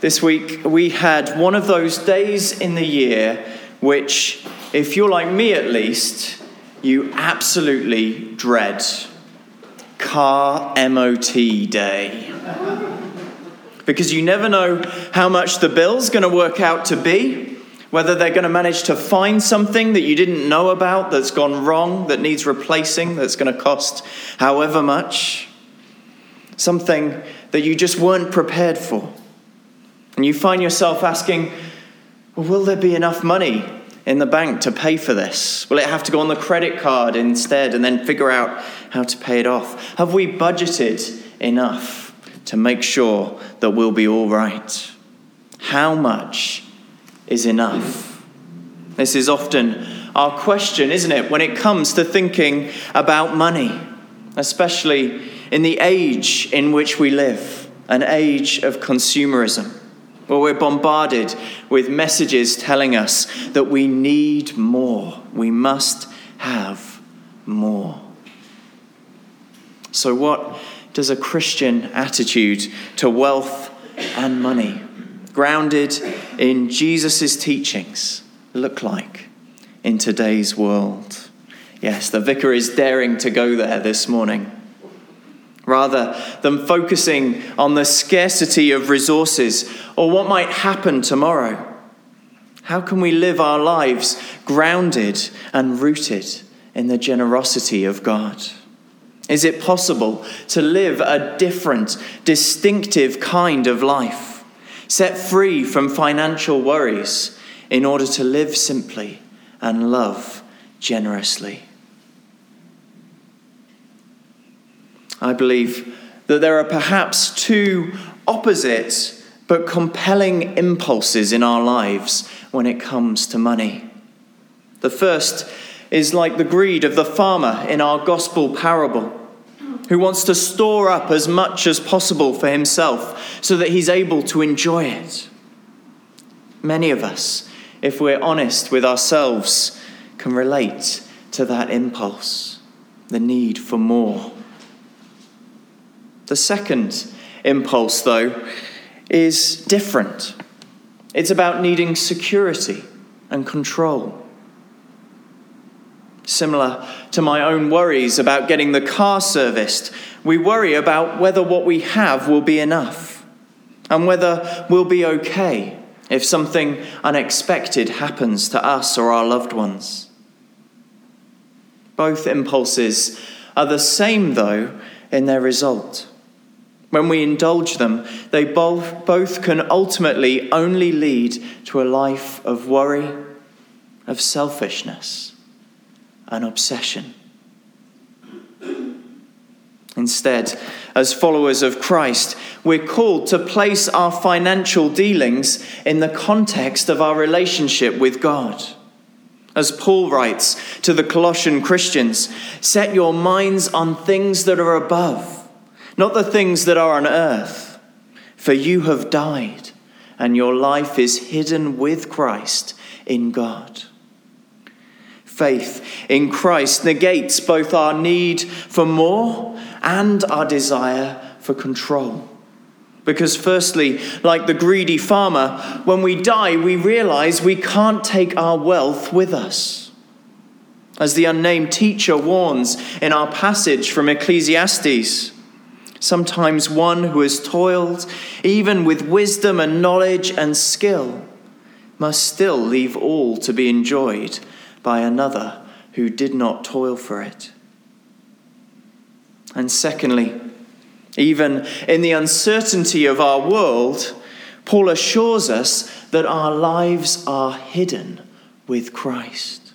This week we had one of those days in the year which, if you're like me at least, you absolutely dread. Car MOT day. Because you never know how much the bill's going to work out to be, whether they're going to manage to find something that you didn't know about that's gone wrong, that needs replacing, that's going to cost however much, something that you just weren't prepared for. And you find yourself asking, well, will there be enough money in the bank to pay for this? Will it have to go on the credit card instead and then figure out how to pay it off? Have we budgeted enough to make sure that we'll be all right? How much is enough? This is often our question, isn't it, when it comes to thinking about money, especially in the age in which we live, an age of consumerism. Well, we're bombarded with messages telling us that we need more. We must have more. So, what does a Christian attitude to wealth and money, grounded in Jesus' teachings, look like in today's world? Yes, the vicar is daring to go there this morning rather than focusing on the scarcity of resources or what might happen tomorrow. How can we live our lives grounded and rooted in the generosity of God? Is it possible to live a different, distinctive kind of life, set free from financial worries in order to live simply and love generously? I believe that there are perhaps two opposite but compelling impulses in our lives when it comes to money. The first is like the greed of the farmer in our gospel parable, who wants to store up as much as possible for himself so that he's able to enjoy it. Many of us, if we're honest with ourselves, can relate to that impulse, the need for more. The second impulse, though, is different. It's about needing security and control. Similar to my own worries about getting the car serviced, we worry about whether what we have will be enough and whether we'll be okay if something unexpected happens to us or our loved ones. Both impulses are the same, though, in their result. When we indulge them, they both, both can ultimately only lead to a life of worry, of selfishness, and obsession. Instead, as followers of Christ, we're called to place our financial dealings in the context of our relationship with God. As Paul writes to the Colossian Christians, set your minds on things that are above not the things that are on earth. For you have died, and your life is hidden with Christ in God. Faith in Christ negates both our need for more and our desire for control. Because, firstly, like the greedy farmer, when we die, we realize we can't take our wealth with us. As the unnamed teacher warns in our passage from Ecclesiastes, sometimes one who has toiled, even with wisdom and knowledge and skill, must still leave all to be enjoyed by another who did not toil for it. And secondly, even in the uncertainty of our world, Paul assures us that our lives are hidden with Christ.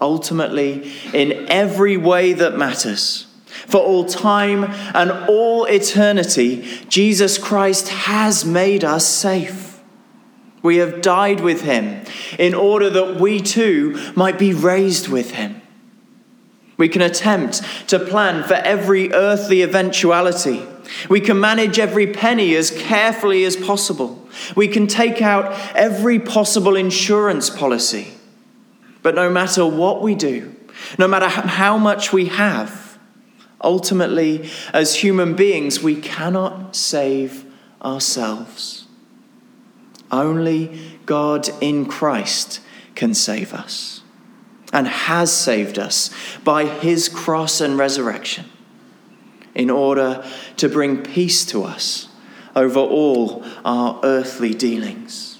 Ultimately, in every way that matters, for all time and all eternity, Jesus Christ has made us safe. We have died with him in order that we too might be raised with him. We can attempt to plan for every earthly eventuality. We can manage every penny as carefully as possible. We can take out every possible insurance policy. But no matter what we do, no matter how much we have, Ultimately, as human beings, we cannot save ourselves. Only God in Christ can save us and has saved us by his cross and resurrection in order to bring peace to us over all our earthly dealings.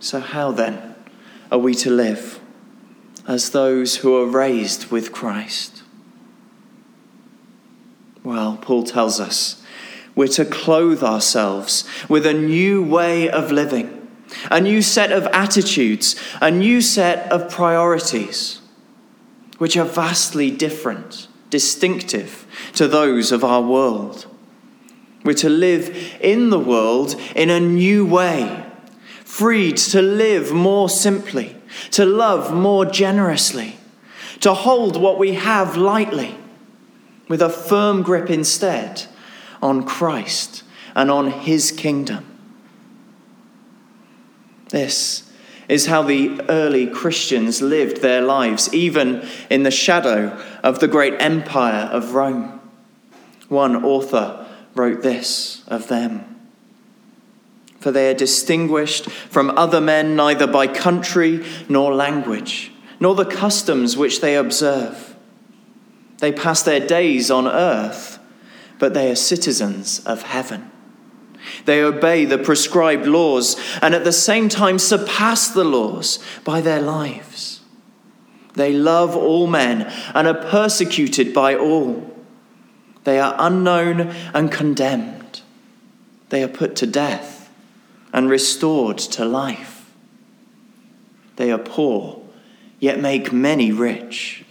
So, how then are we to live as those who are raised with Christ? Well, Paul tells us we're to clothe ourselves with a new way of living a new set of attitudes, a new set of priorities, which are vastly different, distinctive to those of our world. We're to live in the world in a new way, freed to live more simply, to love more generously, to hold what we have lightly, with a firm grip instead on Christ and on His kingdom. This is how the early Christians lived their lives, even in the shadow of the great empire of Rome. One author wrote this of them. For they are distinguished from other men neither by country nor language, nor the customs which they observe. They pass their days on earth, but they are citizens of heaven. They obey the prescribed laws and at the same time surpass the laws by their lives. They love all men and are persecuted by all. They are unknown and condemned. They are put to death and restored to life. They are poor, yet make many rich.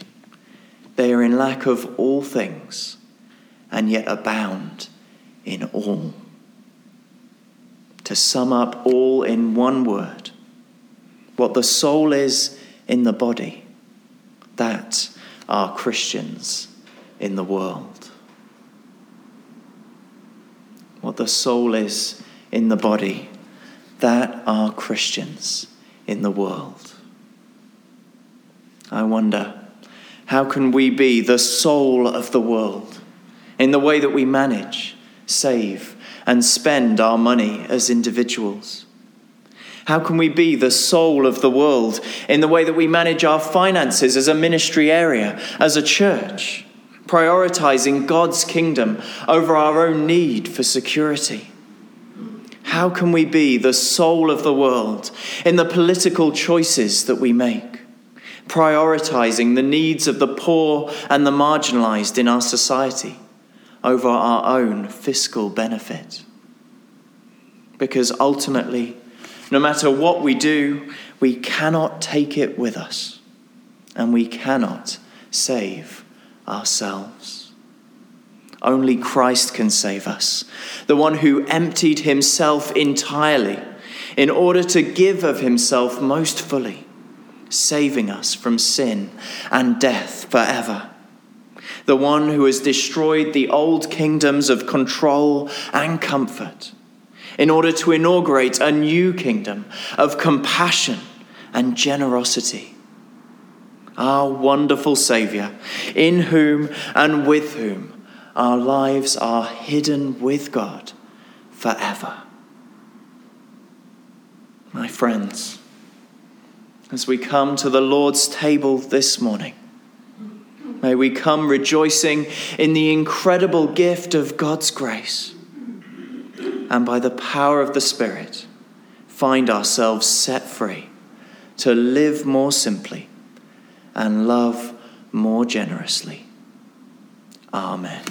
They are in lack of all things and yet abound in all to sum up all in one word what the soul is in the body, that are Christians in the world. What the soul is in the body, that are Christians in the world. I wonder, how can we be the soul of the world in the way that we manage, save, and spend our money as individuals? How can we be the soul of the world in the way that we manage our finances as a ministry area, as a church, prioritizing God's kingdom over our own need for security? How can we be the soul of the world in the political choices that we make, prioritizing the needs of the poor and the marginalized in our society? over our own fiscal benefit. Because ultimately, no matter what we do, we cannot take it with us, and we cannot save ourselves. Only Christ can save us, the one who emptied himself entirely in order to give of himself most fully, saving us from sin and death forever the one who has destroyed the old kingdoms of control and comfort, in order to inaugurate a new kingdom of compassion and generosity. Our wonderful Saviour, in whom and with whom our lives are hidden with God forever. My friends, as we come to the Lord's table this morning, May we come rejoicing in the incredible gift of God's grace. And by the power of the Spirit, find ourselves set free to live more simply and love more generously. Amen.